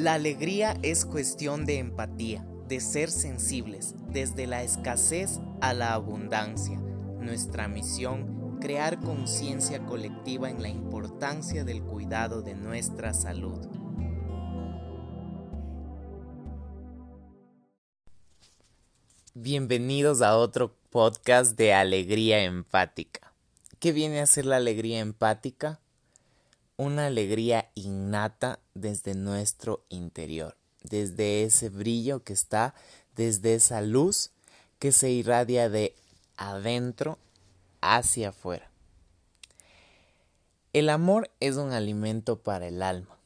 La alegría es cuestión de empatía, de ser sensibles, desde la escasez a la abundancia. Nuestra misión, crear conciencia colectiva en la importancia del cuidado de nuestra salud. Bienvenidos a otro podcast de Alegría Empática. ¿Qué viene a ser la alegría empática? Una alegría innata desde nuestro interior, desde ese brillo que está, desde esa luz que se irradia de adentro hacia afuera. El amor es un alimento para el alma,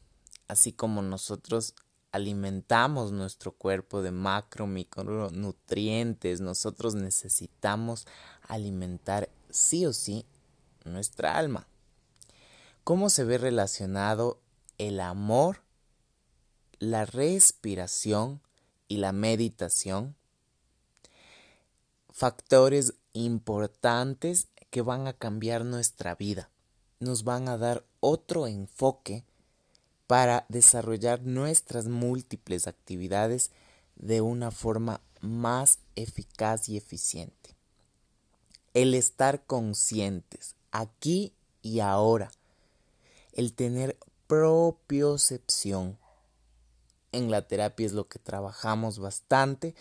así como nosotros alimentamos nuestro cuerpo de macro, micronutrientes, nosotros necesitamos alimentar sí o sí nuestra alma. ¿Cómo se ve relacionado el amor, la respiración y la meditación? Factores importantes que van a cambiar nuestra vida, nos van a dar otro enfoque para desarrollar nuestras múltiples actividades de una forma más eficaz y eficiente. El estar conscientes aquí y ahora el tener propiocepción. En la terapia es lo que trabajamos bastante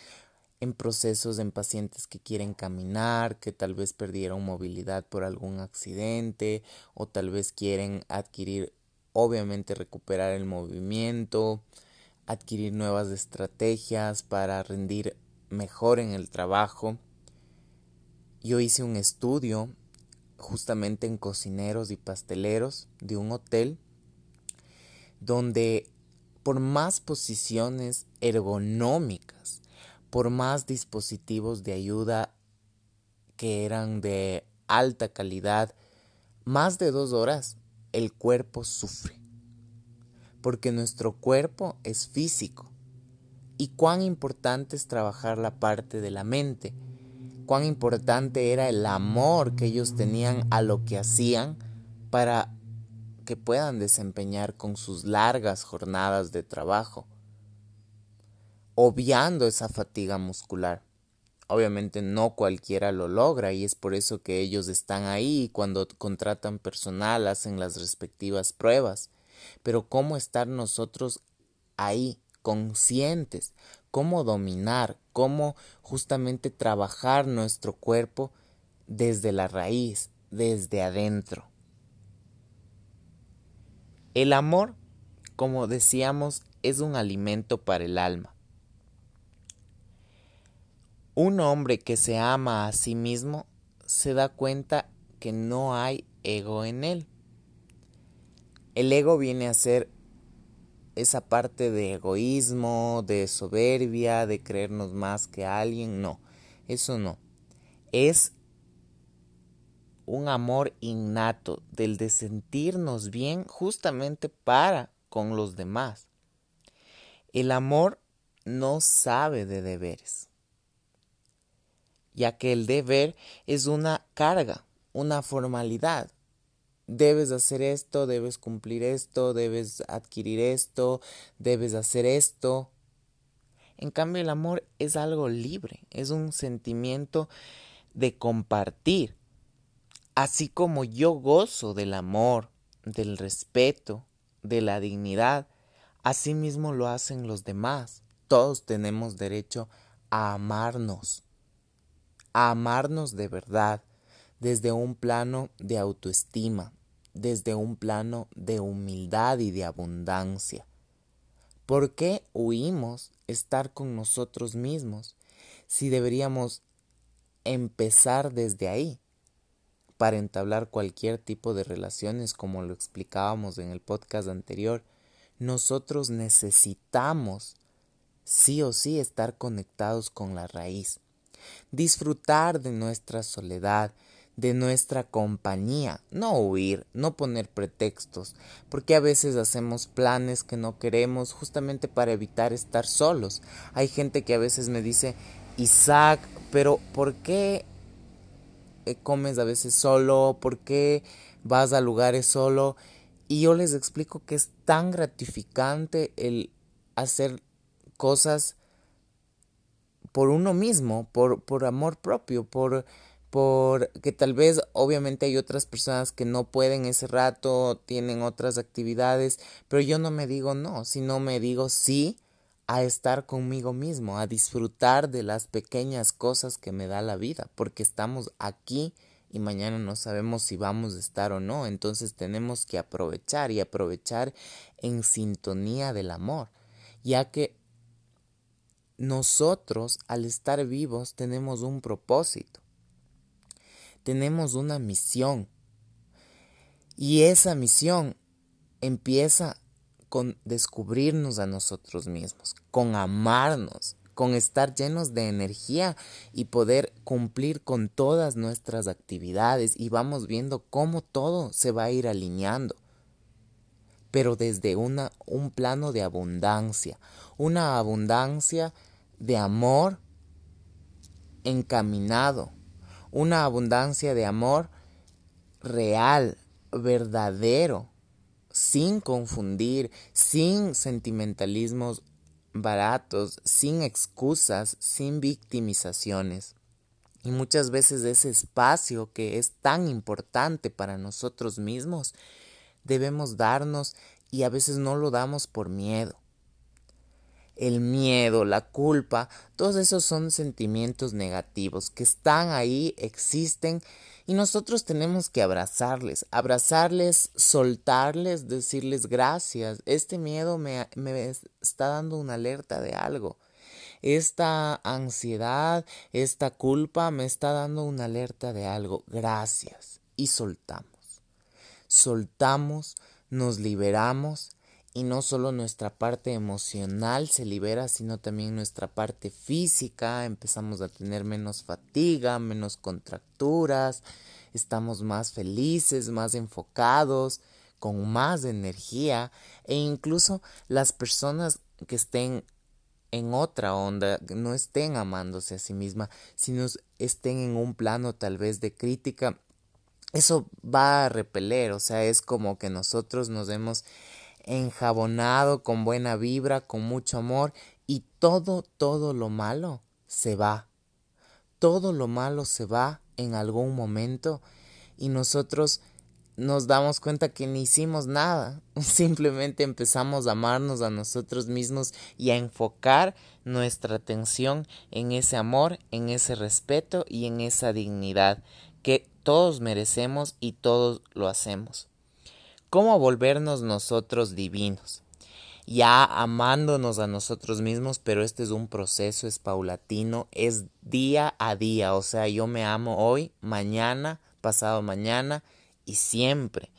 en procesos en pacientes que quieren caminar, que tal vez perdieron movilidad por algún accidente o tal vez quieren adquirir, obviamente recuperar el movimiento, adquirir nuevas estrategias para rendir mejor en el trabajo. Yo hice un estudio justamente en cocineros y pasteleros de un hotel donde por más posiciones ergonómicas, por más dispositivos de ayuda que eran de alta calidad, más de dos horas el cuerpo sufre. Porque nuestro cuerpo es físico. Y cuán importante es trabajar la parte de la mente cuán importante era el amor que ellos tenían a lo que hacían para que puedan desempeñar con sus largas jornadas de trabajo, obviando esa fatiga muscular. Obviamente no cualquiera lo logra y es por eso que ellos están ahí cuando contratan personal hacen las respectivas pruebas. Pero ¿cómo estar nosotros ahí, conscientes, cómo dominar, cómo justamente trabajar nuestro cuerpo desde la raíz, desde adentro. El amor, como decíamos, es un alimento para el alma. Un hombre que se ama a sí mismo se da cuenta que no hay ego en él. El ego viene a ser esa parte de egoísmo, de soberbia, de creernos más que alguien, no, eso no. Es un amor innato del de sentirnos bien justamente para con los demás. El amor no sabe de deberes, ya que el deber es una carga, una formalidad, debes hacer esto, debes cumplir esto, debes adquirir esto, debes hacer esto. En cambio, el amor es algo libre, es un sentimiento de compartir. Así como yo gozo del amor, del respeto, de la dignidad, así mismo lo hacen los demás. Todos tenemos derecho a amarnos, a amarnos de verdad, desde un plano de autoestima, desde un plano de humildad y de abundancia. ¿Por qué huimos estar con nosotros mismos si deberíamos empezar desde ahí para entablar cualquier tipo de relaciones como lo explicábamos en el podcast anterior? Nosotros necesitamos sí o sí estar conectados con la raíz, disfrutar de nuestra soledad, de nuestra compañía, no huir, no poner pretextos, porque a veces hacemos planes que no queremos justamente para evitar estar solos. Hay gente que a veces me dice, Isaac, pero ¿por qué eh, comes a veces solo? ¿Por qué vas a lugares solo? Y yo les explico que es tan gratificante el hacer cosas por uno mismo, por, por amor propio, por, por que tal vez obviamente hay otras personas que no pueden ese rato, tienen otras actividades, pero yo no me digo no, sino me digo sí a estar conmigo mismo, a disfrutar de las pequeñas cosas que me da la vida, porque estamos aquí y mañana no sabemos si vamos a estar o no, entonces tenemos que aprovechar y aprovechar en sintonía del amor, ya que nosotros al estar vivos tenemos un propósito, tenemos una misión. Y esa misión empieza con descubrirnos a nosotros mismos, con amarnos, con estar llenos de energía y poder cumplir con todas nuestras actividades y vamos viendo cómo todo se va a ir alineando. Pero desde una, un plano de abundancia, una abundancia de amor encaminado, una abundancia de amor real, verdadero, sin confundir, sin sentimentalismos baratos, sin excusas, sin victimizaciones. Y muchas veces ese espacio que es tan importante para nosotros mismos, debemos darnos y a veces no lo damos por miedo. El miedo, la culpa, todos esos son sentimientos negativos que están ahí, existen y nosotros tenemos que abrazarles, abrazarles, soltarles, decirles gracias. Este miedo me, me está dando una alerta de algo. Esta ansiedad, esta culpa me está dando una alerta de algo. Gracias. Y soltamos soltamos, nos liberamos y no solo nuestra parte emocional se libera, sino también nuestra parte física, empezamos a tener menos fatiga, menos contracturas, estamos más felices, más enfocados, con más energía e incluso las personas que estén en otra onda, no estén amándose a sí misma, sino estén en un plano tal vez de crítica, eso va a repeler, o sea, es como que nosotros nos hemos enjabonado con buena vibra, con mucho amor y todo, todo lo malo se va. Todo lo malo se va en algún momento y nosotros nos damos cuenta que ni hicimos nada, simplemente empezamos a amarnos a nosotros mismos y a enfocar nuestra atención en ese amor, en ese respeto y en esa dignidad que todos merecemos y todos lo hacemos. ¿Cómo volvernos nosotros divinos? Ya amándonos a nosotros mismos, pero este es un proceso, es paulatino, es día a día. O sea, yo me amo hoy, mañana, pasado mañana y siempre.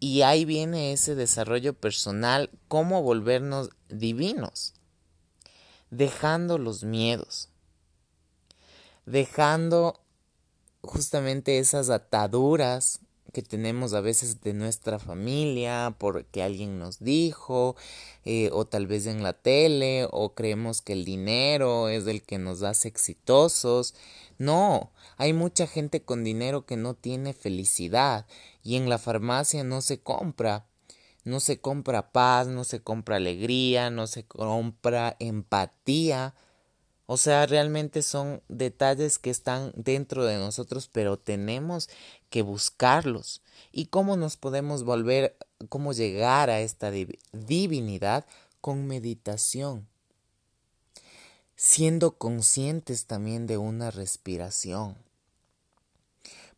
Y ahí viene ese desarrollo personal, cómo volvernos divinos, dejando los miedos, dejando justamente esas ataduras que tenemos a veces de nuestra familia porque alguien nos dijo eh, o tal vez en la tele o creemos que el dinero es el que nos hace exitosos. No hay mucha gente con dinero que no tiene felicidad y en la farmacia no se compra. No se compra paz no se compra alegría no se compra empatía. O sea, realmente son detalles que están dentro de nosotros, pero tenemos que buscarlos. ¿Y cómo nos podemos volver, cómo llegar a esta divinidad? Con meditación. Siendo conscientes también de una respiración.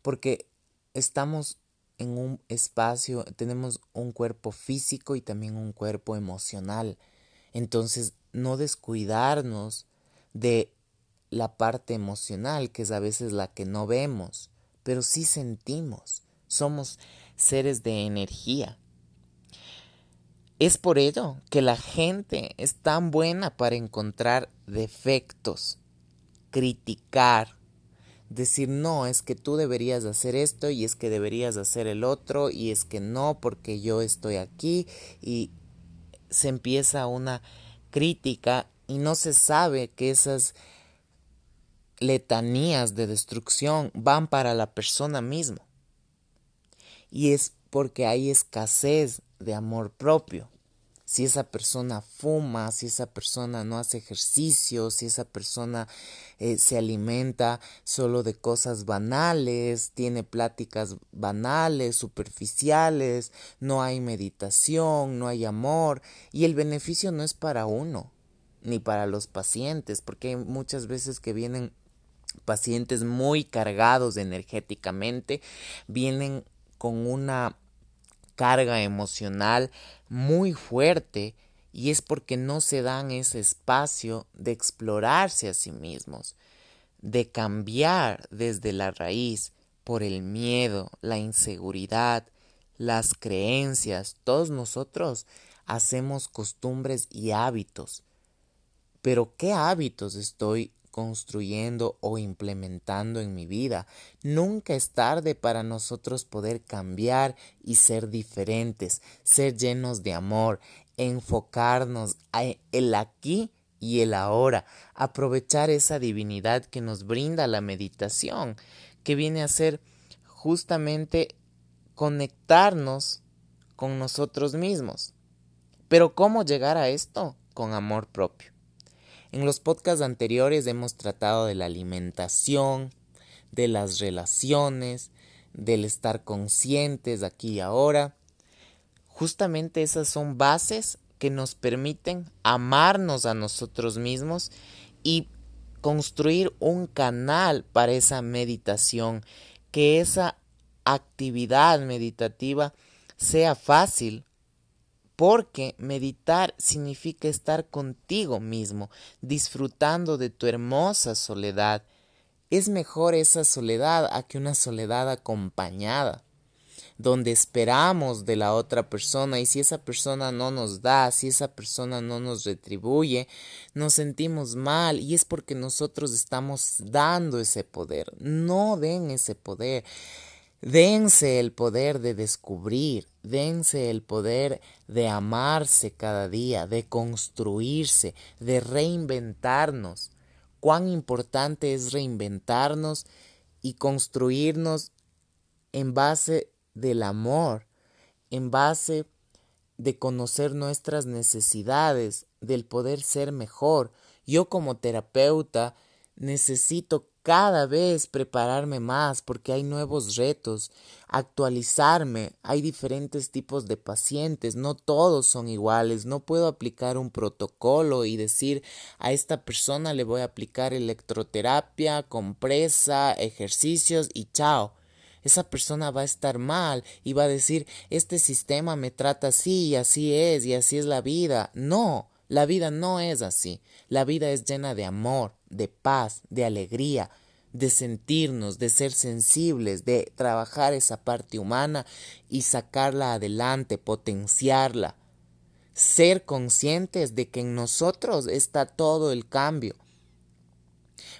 Porque estamos en un espacio, tenemos un cuerpo físico y también un cuerpo emocional. Entonces, no descuidarnos de la parte emocional, que es a veces la que no vemos, pero sí sentimos. Somos seres de energía. Es por ello que la gente es tan buena para encontrar defectos, criticar, decir no, es que tú deberías hacer esto y es que deberías hacer el otro y es que no porque yo estoy aquí y se empieza una crítica y no se sabe que esas letanías de destrucción van para la persona misma. Y es porque hay escasez de amor propio. si esa persona fuma, si esa persona no hace ejercicio, si esa persona eh, se alimenta solo de cosas banales, tiene pláticas banales, superficiales, no hay meditación, no hay amor y el beneficio no es para uno ni para los pacientes, porque hay muchas veces que vienen pacientes muy cargados energéticamente, vienen con una carga emocional muy fuerte y es porque no se dan ese espacio de explorarse a sí mismos, de cambiar desde la raíz por el miedo, la inseguridad, las creencias. Todos nosotros hacemos costumbres y hábitos. Pero ¿qué hábitos estoy construyendo o implementando en mi vida. Nunca es tarde para nosotros poder cambiar y ser diferentes, ser llenos de amor, enfocarnos en el aquí y el ahora, aprovechar esa divinidad que nos brinda la meditación, que viene a ser justamente conectarnos con nosotros mismos. Pero ¿cómo llegar a esto? Con amor propio. En los podcasts anteriores hemos tratado de la alimentación, de las relaciones, del estar conscientes aquí y ahora. Justamente esas son bases que nos permiten amarnos a nosotros mismos y construir un canal para esa meditación, que esa actividad meditativa sea fácil, porque meditar significa estar contigo mismo, disfrutando de tu hermosa soledad. Es mejor esa soledad a que una soledad acompañada, donde esperamos de la otra persona y si esa persona no nos da, si esa persona no nos retribuye, nos sentimos mal y es porque nosotros estamos dando ese poder. No den ese poder. Dense el poder de descubrir, dense el poder de amarse cada día, de construirse, de reinventarnos. Cuán importante es reinventarnos y construirnos en base del amor, en base de conocer nuestras necesidades, del poder ser mejor. Yo como terapeuta necesito cada vez prepararme más porque hay nuevos retos, actualizarme, hay diferentes tipos de pacientes, no todos son iguales, no puedo aplicar un protocolo y decir a esta persona le voy a aplicar electroterapia, compresa, ejercicios y chao. Esa persona va a estar mal y va a decir este sistema me trata así y así es y así es la vida. No, la vida no es así. La vida es llena de amor, de paz, de alegría, de sentirnos, de ser sensibles, de trabajar esa parte humana y sacarla adelante, potenciarla. Ser conscientes de que en nosotros está todo el cambio.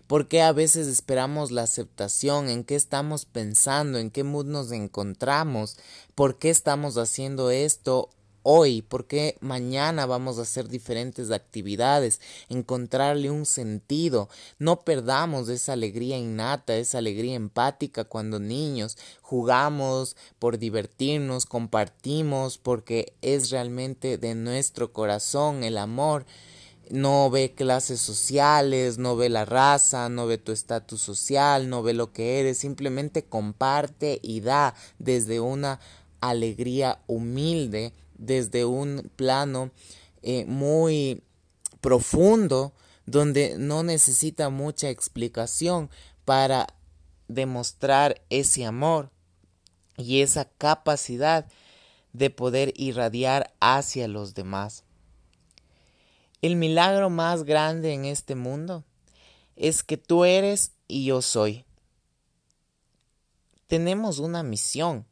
porque a veces esperamos la aceptación? ¿En qué estamos pensando? ¿En qué mood nos encontramos? ¿Por qué estamos haciendo esto hoy, por qué mañana vamos a hacer diferentes actividades, encontrarle un sentido. No perdamos esa alegría innata, esa alegría empática cuando niños jugamos por divertirnos, compartimos, porque es realmente de nuestro corazón el amor no ve clases sociales, no ve la raza, no ve tu estatus social, no ve lo que eres, simplemente comparte y da desde una alegría humilde desde un plano eh, muy profundo donde no necesita mucha explicación para demostrar ese amor y esa capacidad de poder irradiar hacia los demás. El milagro más grande en este mundo es que tú eres y yo soy. Tenemos una misión.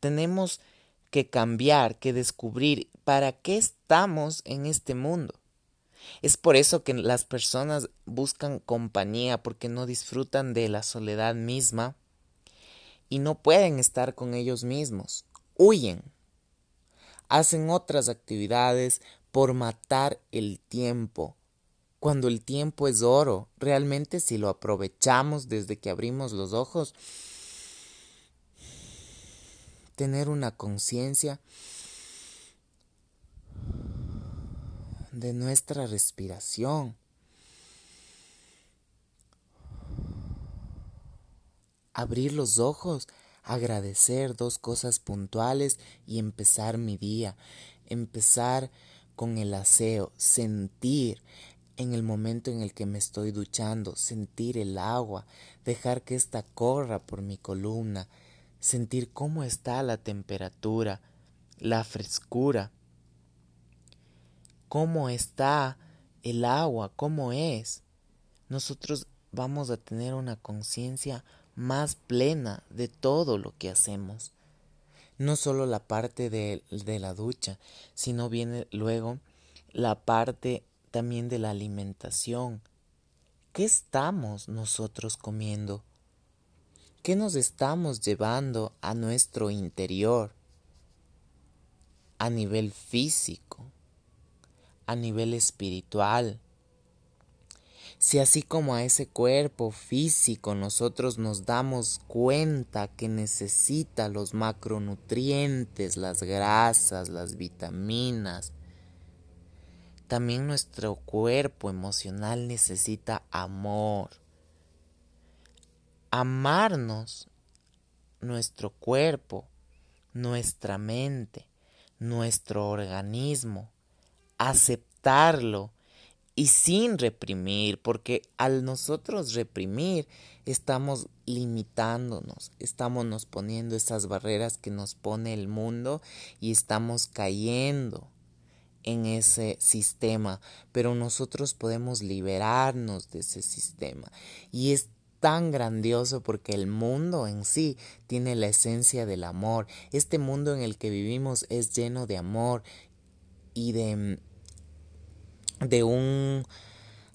Tenemos que cambiar, que descubrir para qué estamos en este mundo. Es por eso que las personas buscan compañía porque no disfrutan de la soledad misma y no pueden estar con ellos mismos. Huyen. Hacen otras actividades por matar el tiempo. Cuando el tiempo es oro, realmente si lo aprovechamos desde que abrimos los ojos, tener una conciencia de nuestra respiración. Abrir los ojos, agradecer dos cosas puntuales y empezar mi día. Empezar con el aseo, sentir en el momento en el que me estoy duchando, sentir el agua, dejar que ésta corra por mi columna, sentir cómo está la temperatura, la frescura, cómo está el agua, cómo es. Nosotros vamos a tener una conciencia más plena de todo lo que hacemos. No solo la parte de, de, la ducha, sino viene luego la parte también de la alimentación. ¿Qué estamos nosotros comiendo? ¿Qué nos estamos llevando a nuestro interior? A nivel físico, a nivel espiritual. Si así como a ese cuerpo físico nosotros nos damos cuenta que necesita los macronutrientes, las grasas, las vitaminas, también nuestro cuerpo emocional necesita amor. Amarnos, nuestro cuerpo, nuestra mente, nuestro organismo, aceptarlo y sin reprimir, porque al nosotros reprimir estamos limitándonos, estamos nos poniendo esas barreras que nos pone el mundo y estamos cayendo en ese sistema, pero nosotros podemos liberarnos de ese sistema. Y es tan grandioso porque el mundo en sí tiene la esencia del amor. Este mundo en el que vivimos es lleno de amor y de, de un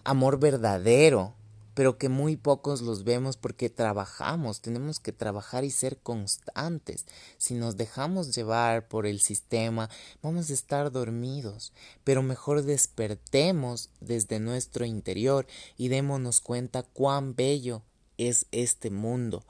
amor verdadero pero que muy pocos los vemos porque trabajamos, tenemos que trabajar y ser constantes. Si nos dejamos llevar por el sistema, vamos a estar dormidos, pero mejor despertemos desde nuestro interior y démonos cuenta cuán bello es este mundo,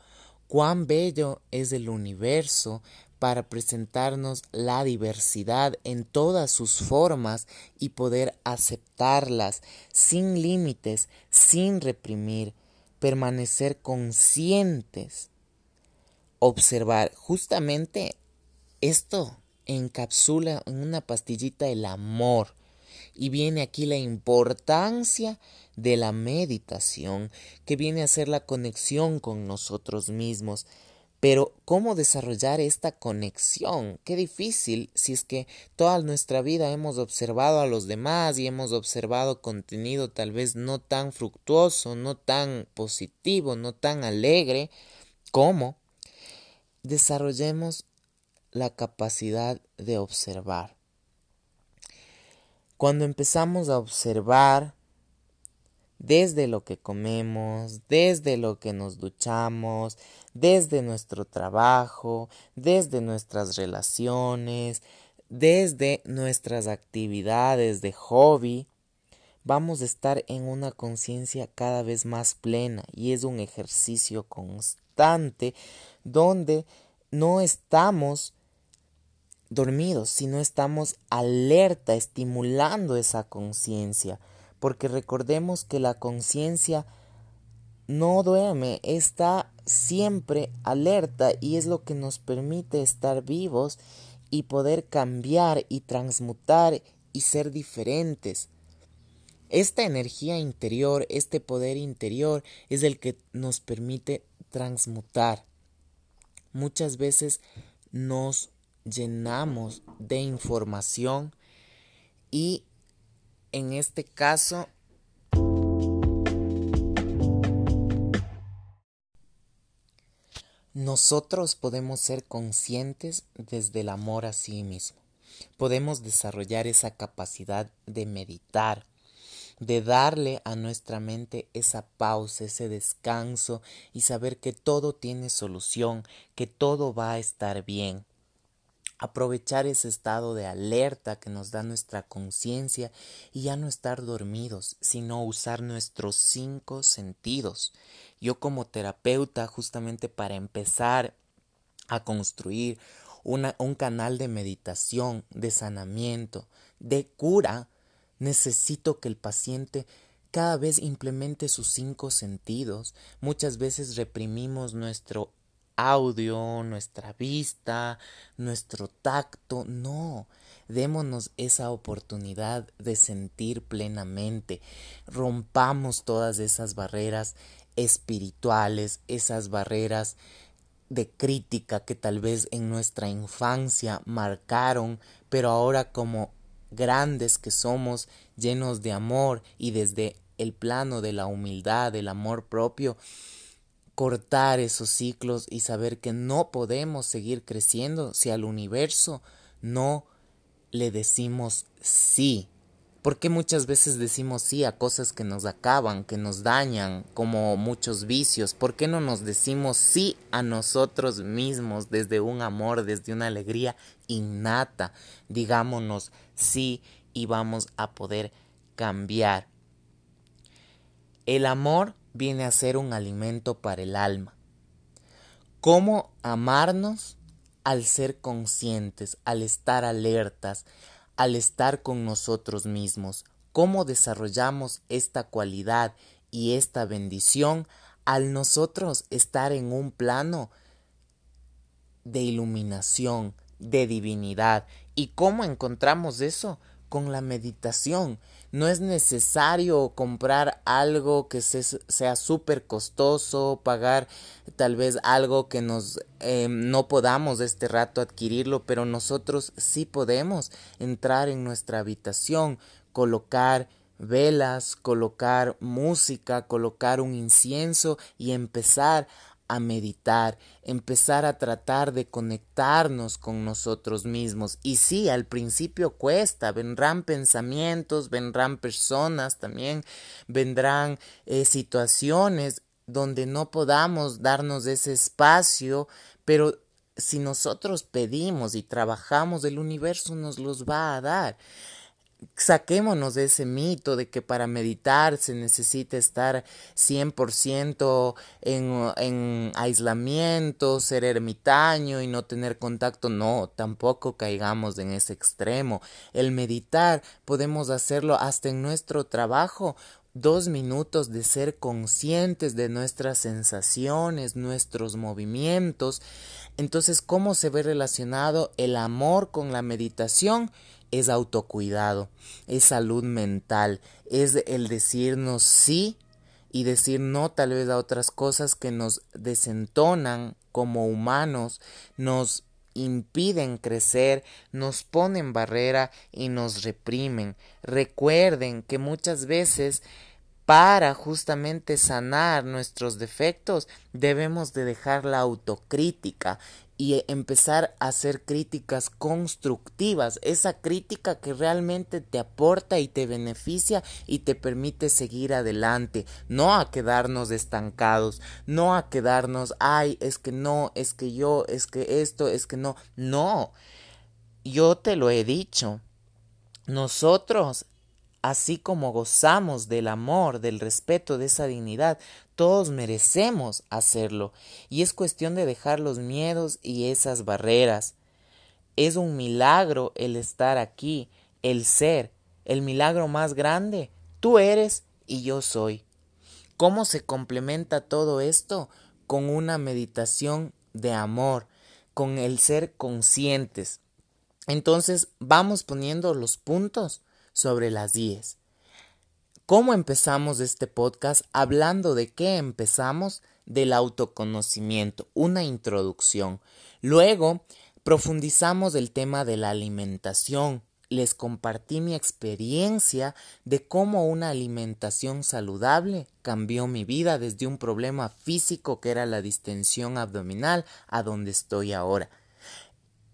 cuán bello es el universo para presentarnos la diversidad en todas sus formas y poder aceptarlas sin límites, sin reprimir, permanecer conscientes, observar. Justamente esto encapsula en una pastillita el amor. Y viene aquí la importancia de la meditación, que viene a ser la conexión con nosotros mismos, pero ¿cómo desarrollar esta conexión? Qué difícil si es que toda nuestra vida hemos observado a los demás y hemos observado contenido tal vez no tan fructuoso, no tan positivo, no tan alegre. ¿Cómo? Desarrollemos la capacidad de observar. Cuando empezamos a observar desde lo que comemos, desde lo que nos duchamos, desde nuestro trabajo, desde nuestras relaciones, desde nuestras actividades de hobby, vamos a estar en una conciencia cada vez más plena y es un ejercicio constante donde no estamos dormidos, sino estamos alerta, estimulando esa conciencia porque recordemos que la conciencia no duerme, está siempre alerta y es lo que nos permite estar vivos y poder cambiar y transmutar y ser diferentes. Esta energía interior, este poder interior es el que nos permite transmutar. Muchas veces nos llenamos de información y en este caso nosotros podemos ser conscientes desde el amor a sí mismo. Podemos desarrollar esa capacidad de meditar, de darle a nuestra mente esa pausa, ese descanso y saber que todo tiene solución, que todo va a estar bien aprovechar ese estado de alerta que nos da nuestra conciencia y ya no estar dormidos, sino usar nuestros cinco sentidos. Yo como terapeuta, justamente para empezar a construir un canal de meditación, de sanamiento, de cura, Necesito que el paciente cada vez implemente sus cinco sentidos. Muchas veces reprimimos nuestro audio, nuestra vista, nuestro tacto. No, démonos esa oportunidad de sentir plenamente. Rompamos todas esas barreras espirituales, esas barreras de crítica que tal vez en nuestra infancia marcaron, pero ahora como grandes que somos, llenos de amor y desde el plano de la humildad, del amor propio, cortar esos ciclos y saber que no podemos seguir creciendo si al universo no le decimos sí. Porque muchas veces decimos sí a cosas que nos acaban, que nos dañan, como muchos vicios? ¿Por qué no nos decimos sí a nosotros mismos desde un amor, desde una alegría innata? Digámonos sí y vamos a poder cambiar. El amor viene a ser un alimento para el alma. ¿Cómo amarnos? Al ser conscientes, al estar alertas, al estar con nosotros mismos. ¿Cómo desarrollamos esta cualidad y esta bendición al nosotros estar en un plano de iluminación, de divinidad? ¿Y cómo encontramos eso? Con la meditación. No es necesario comprar algo que sea súper costoso, pagar tal vez algo que nos eh, no podamos este rato adquirirlo, pero nosotros sí podemos entrar en nuestra habitación, colocar velas, colocar música, colocar un incienso y empezar a meditar, empezar a tratar de conectarnos con nosotros mismos. Y sí, al principio cuesta, vendrán pensamientos, vendrán personas también, vendrán eh, situaciones donde no podamos darnos ese espacio, pero si nosotros pedimos y trabajamos, el universo nos los va a dar saquémonos de ese mito de que para meditar se necesita estar 100% en, en aislamiento, ser ermitaño y no tener contacto. No, tampoco caigamos en ese extremo. El meditar podemos hacerlo hasta en nuestro trabajo dos minutos de ser conscientes de nuestras sensaciones, nuestros movimientos. Entonces, ¿cómo se ve relacionado el amor con la meditación? Es autocuidado, es salud mental, es el decirnos sí y decir no tal vez a otras cosas que nos desentonan como humanos, nos impiden crecer, nos ponen barrera y nos reprimen. Recuerden que muchas veces para justamente sanar nuestros defectos debemos de dejar la autocrítica y empezar a hacer críticas constructivas, esa crítica que realmente te aporta y te beneficia y te permite seguir adelante, no a quedarnos estancados, no a quedarnos, ay, es que no, es que yo, es que esto, es que no, no, yo te lo he dicho, nosotros así como gozamos del amor, del respeto, de esa dignidad, todos merecemos hacerlo. Y es cuestión de dejar los miedos y esas barreras. Es un milagro el estar aquí, el ser, el milagro más grande. Tú eres y yo soy. ¿Cómo se complementa todo esto? Con una meditación de amor, con el ser conscientes. Entonces vamos poniendo los puntos sobre las 10. ¿Cómo empezamos este podcast? Hablando de qué empezamos del autoconocimiento, una introducción. Luego profundizamos el tema de la alimentación. Les compartí mi experiencia de cómo una alimentación saludable cambió mi vida desde un problema físico que era la distensión abdominal a donde estoy ahora.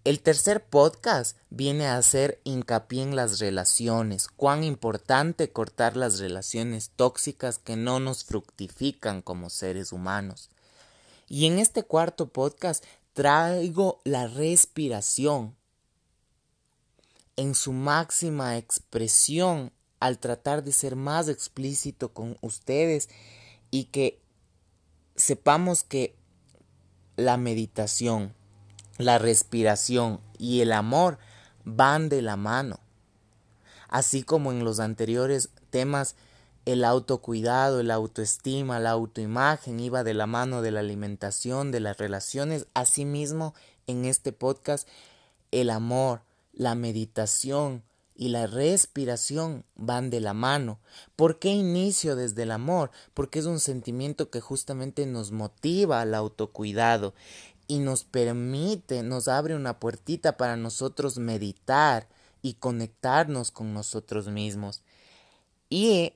El tercer podcast viene a hacer hincapié en las relaciones, cuán importante cortar las relaciones tóxicas que no nos fructifican como seres humanos. Y en este cuarto podcast traigo la respiración en su máxima expresión al tratar de ser más explícito con ustedes y que sepamos que la meditación, la respiración y el amor van de la mano. Así como en los anteriores temas el autocuidado, el autoestima, la autoimagen iba de la mano de la alimentación, de las relaciones. Asimismo, en este podcast, el amor, la meditación y la respiración van de la mano. ¿Por qué inicio desde el amor? Porque es un sentimiento que justamente nos motiva al autocuidado y nos permite, nos abre una puertita para nosotros meditar y conectarnos con nosotros mismos. Y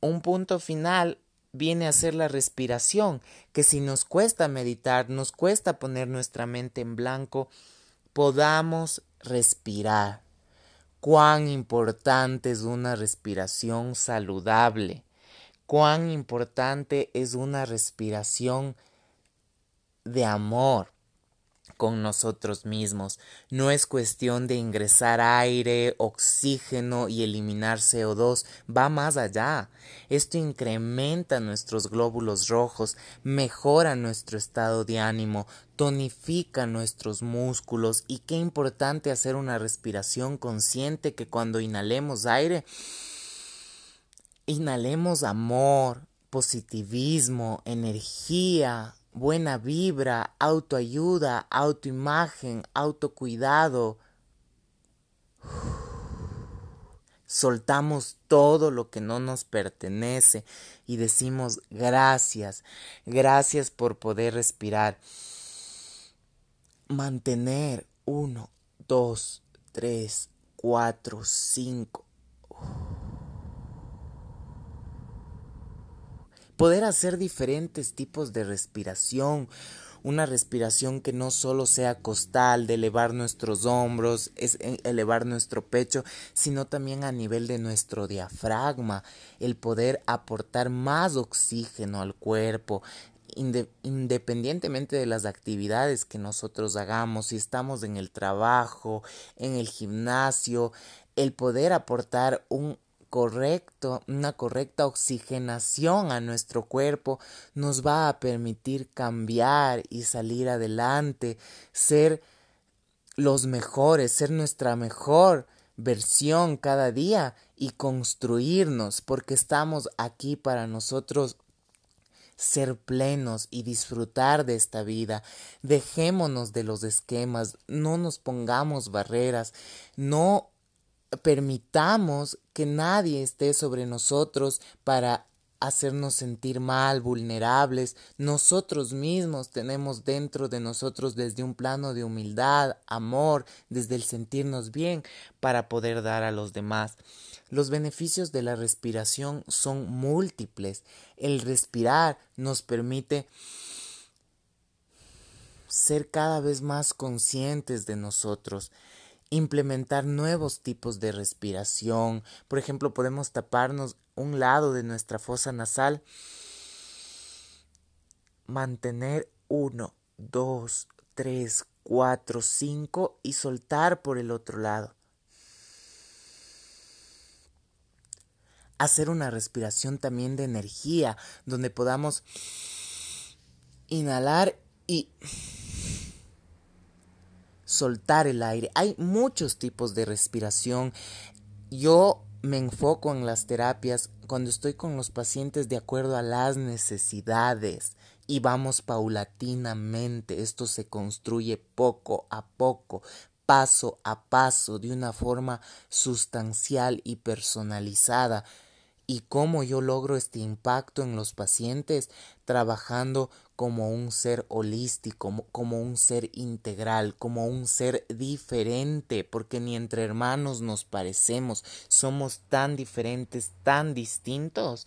un punto final viene a ser la respiración, que si nos cuesta meditar, nos cuesta poner nuestra mente en blanco, podamos respirar. Cuán importante es una respiración saludable, cuán importante es una respiración de amor, con nosotros mismos. No es cuestión de ingresar aire, oxígeno y eliminar CO2, va más allá. Esto incrementa nuestros glóbulos rojos, mejora nuestro estado de ánimo, tonifica nuestros músculos y qué importante hacer una respiración consciente que cuando inhalemos aire, inhalemos amor, positivismo, energía, buena vibra, autoayuda, autoimagen, autocuidado. Soltamos todo lo que no nos pertenece y decimos gracias, gracias por poder respirar. Mantener uno, dos, tres, cuatro, cinco poder hacer diferentes tipos de respiración, una respiración que no solo sea costal, de elevar nuestros hombros, es eh, elevar nuestro pecho, sino también a nivel de nuestro diafragma, el poder aportar más oxígeno al cuerpo, independientemente de las actividades que nosotros hagamos, si estamos en el trabajo, en el gimnasio, el poder aportar un correcto, una correcta oxigenación a nuestro cuerpo nos va a permitir cambiar y salir adelante, ser los mejores, ser nuestra mejor versión cada día y construirnos, porque estamos aquí para nosotros ser plenos y disfrutar de esta vida. Dejémonos de los esquemas, no nos pongamos barreras, no permitamos que nadie esté sobre nosotros para hacernos sentir mal, vulnerables. Nosotros mismos tenemos dentro de nosotros desde un plano de humildad, amor, desde el sentirnos bien para poder dar a los demás. Los beneficios de la respiración son múltiples. El respirar nos permite ser cada vez más conscientes de nosotros implementar nuevos tipos de respiración. Por ejemplo, podemos taparnos un lado de nuestra fosa nasal, mantener uno, dos, tres, cuatro, cinco y soltar por el otro lado. Hacer una respiración también de energía, donde podamos inhalar y soltar el aire. Hay muchos tipos de respiración. Yo me enfoco en las terapias cuando estoy con los pacientes de acuerdo a las necesidades y vamos paulatinamente. Esto se construye poco a poco, paso a paso, de una forma sustancial y personalizada. ¿Y cómo yo logro este impacto en los pacientes? Trabajando como un ser holístico, como un ser integral, como un ser diferente, porque ni entre hermanos nos parecemos, somos tan diferentes, tan distintos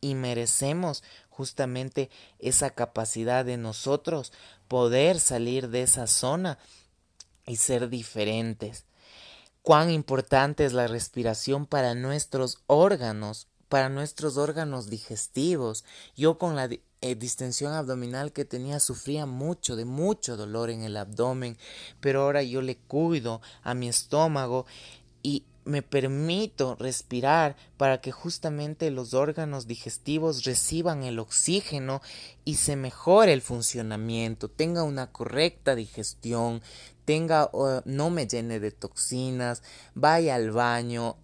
y merecemos justamente esa capacidad de nosotros poder salir de esa zona y ser diferentes. Cuán importante es la respiración para nuestros órganos, para nuestros órganos digestivos. Yo con la eh, distensión abdominal que tenía sufría mucho de mucho dolor en el abdomen, pero ahora yo le cuido a mi estómago y me permito respirar para que justamente los órganos digestivos reciban el oxígeno y se mejore el funcionamiento, tenga una correcta digestión, tenga no me llene de toxinas, vaya al baño,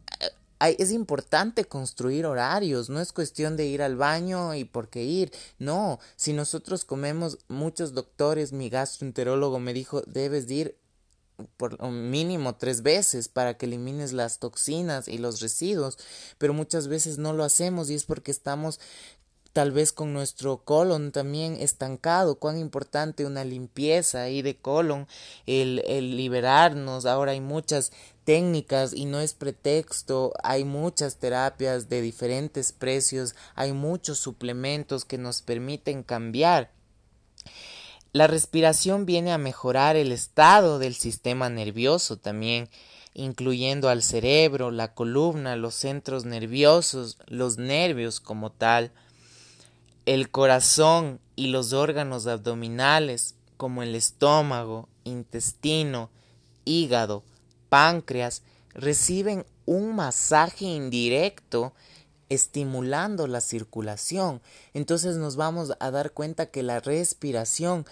es importante construir horarios, no es cuestión de ir al baño y por qué ir, no, si nosotros comemos, muchos doctores, mi gastroenterólogo me dijo, debes ir por mínimo tres veces para que elimines las toxinas y los residuos, pero muchas veces no lo hacemos y es porque estamos tal vez con nuestro colon también estancado, cuán importante una limpieza ahí de colon, el, el liberarnos, ahora hay muchas técnicas y no es pretexto, hay muchas terapias de diferentes precios, hay muchos suplementos que nos permiten cambiar. La respiración viene a mejorar el estado del sistema nervioso también, incluyendo al cerebro, la columna, los centros nerviosos, los nervios como tal, el corazón y los órganos abdominales como el estómago, intestino, hígado, páncreas reciben un masaje indirecto estimulando la circulación. Entonces nos vamos a dar cuenta que la respiración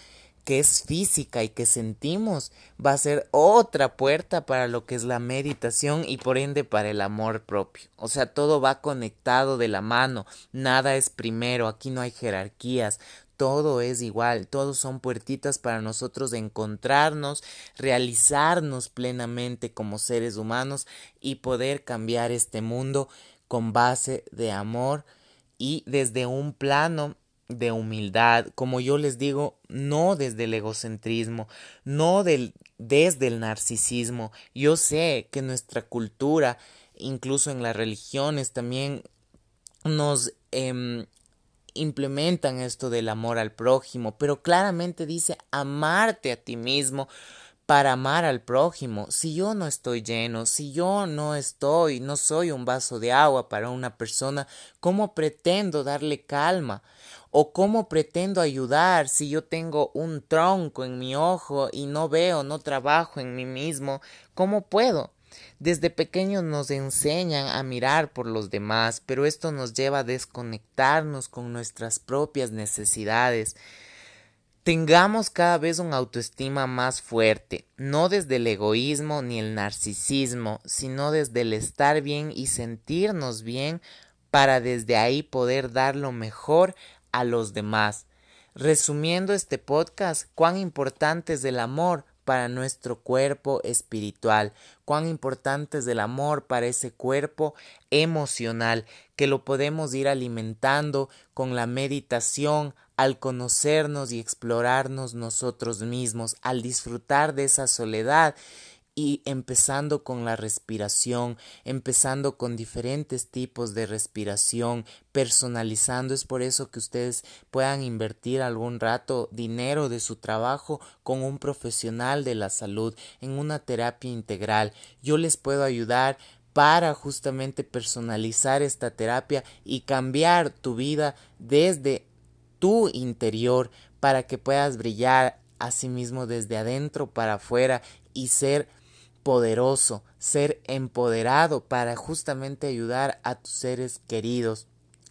que es física y que sentimos va a ser otra puerta para lo que es la meditación y por ende para el amor propio. O sea, todo va conectado de la mano, nada es primero, aquí no hay jerarquías, todo es igual, todos son puertitas para nosotros encontrarnos, realizarnos plenamente como seres humanos y poder cambiar este mundo con base de amor y desde un plano de humildad, como yo les digo, no desde el egocentrismo, no del, desde el narcisismo. Yo sé que nuestra cultura, incluso en las religiones, también nos em, implementan esto del amor al prójimo, pero claramente dice amarte a ti mismo para amar al prójimo. Si yo no estoy lleno, si yo no estoy, no soy un vaso de agua para una persona, ¿cómo pretendo darle calma? ¿O cómo pretendo ayudar si yo tengo un tronco en mi ojo y no veo, no trabajo en mí mismo? ¿Cómo puedo? Desde pequeños nos enseñan a mirar por los demás, pero esto nos lleva a desconectarnos con nuestras propias necesidades. Tengamos cada vez una autoestima más fuerte, no desde el egoísmo ni el narcisismo, sino desde el estar bien y sentirnos bien para desde ahí poder dar lo mejor a los demás. Resumiendo este podcast, cuán importante es el amor para nuestro cuerpo espiritual, cuán importante es el amor para ese cuerpo emocional, que lo podemos ir alimentando con la meditación, al conocernos y explorarnos nosotros mismos, al disfrutar de esa soledad y empezando con la respiración, empezando con diferentes tipos de respiración, personalizando. Es por eso que ustedes puedan invertir algún rato dinero de su trabajo con un profesional de la salud en una terapia integral. Yo les puedo ayudar para justamente personalizar esta terapia y cambiar tu vida desde tu interior para que puedas brillar a sí mismo desde adentro para afuera y ser poderoso, ser empoderado para justamente ayudar a tus seres queridos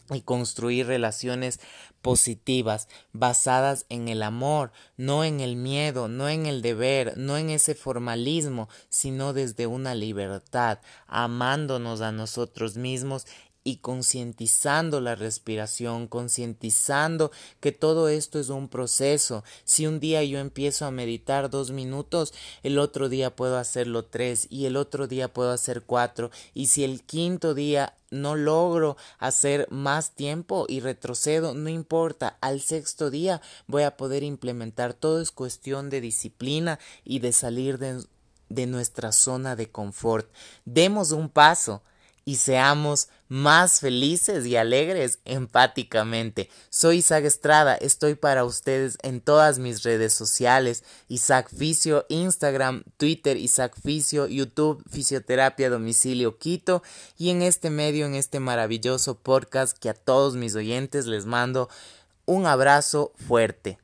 y construir relaciones positivas, basadas en el amor, no en el miedo, no en el deber, no en ese formalismo, sino desde una libertad, amándonos a nosotros mismos y concientizando la respiración, concientizando que todo esto es un proceso. Si un día yo empiezo a meditar dos minutos, el otro día puedo hacerlo tres y el otro día puedo hacer cuatro y si el quinto día no logro hacer más tiempo y retrocedo, no importa, al sexto día voy a poder implementar. Todo es cuestión de disciplina y de salir de, de nuestra zona de confort. Demos un paso y seamos más felices y alegres empáticamente. Soy Isaac Estrada, estoy para ustedes en todas mis redes sociales, Isaac Fisio, Instagram, Twitter, Isaac Fisio, YouTube, Fisioterapia Domicilio Quito y en este medio, en este maravilloso podcast que a todos mis oyentes les mando un abrazo fuerte.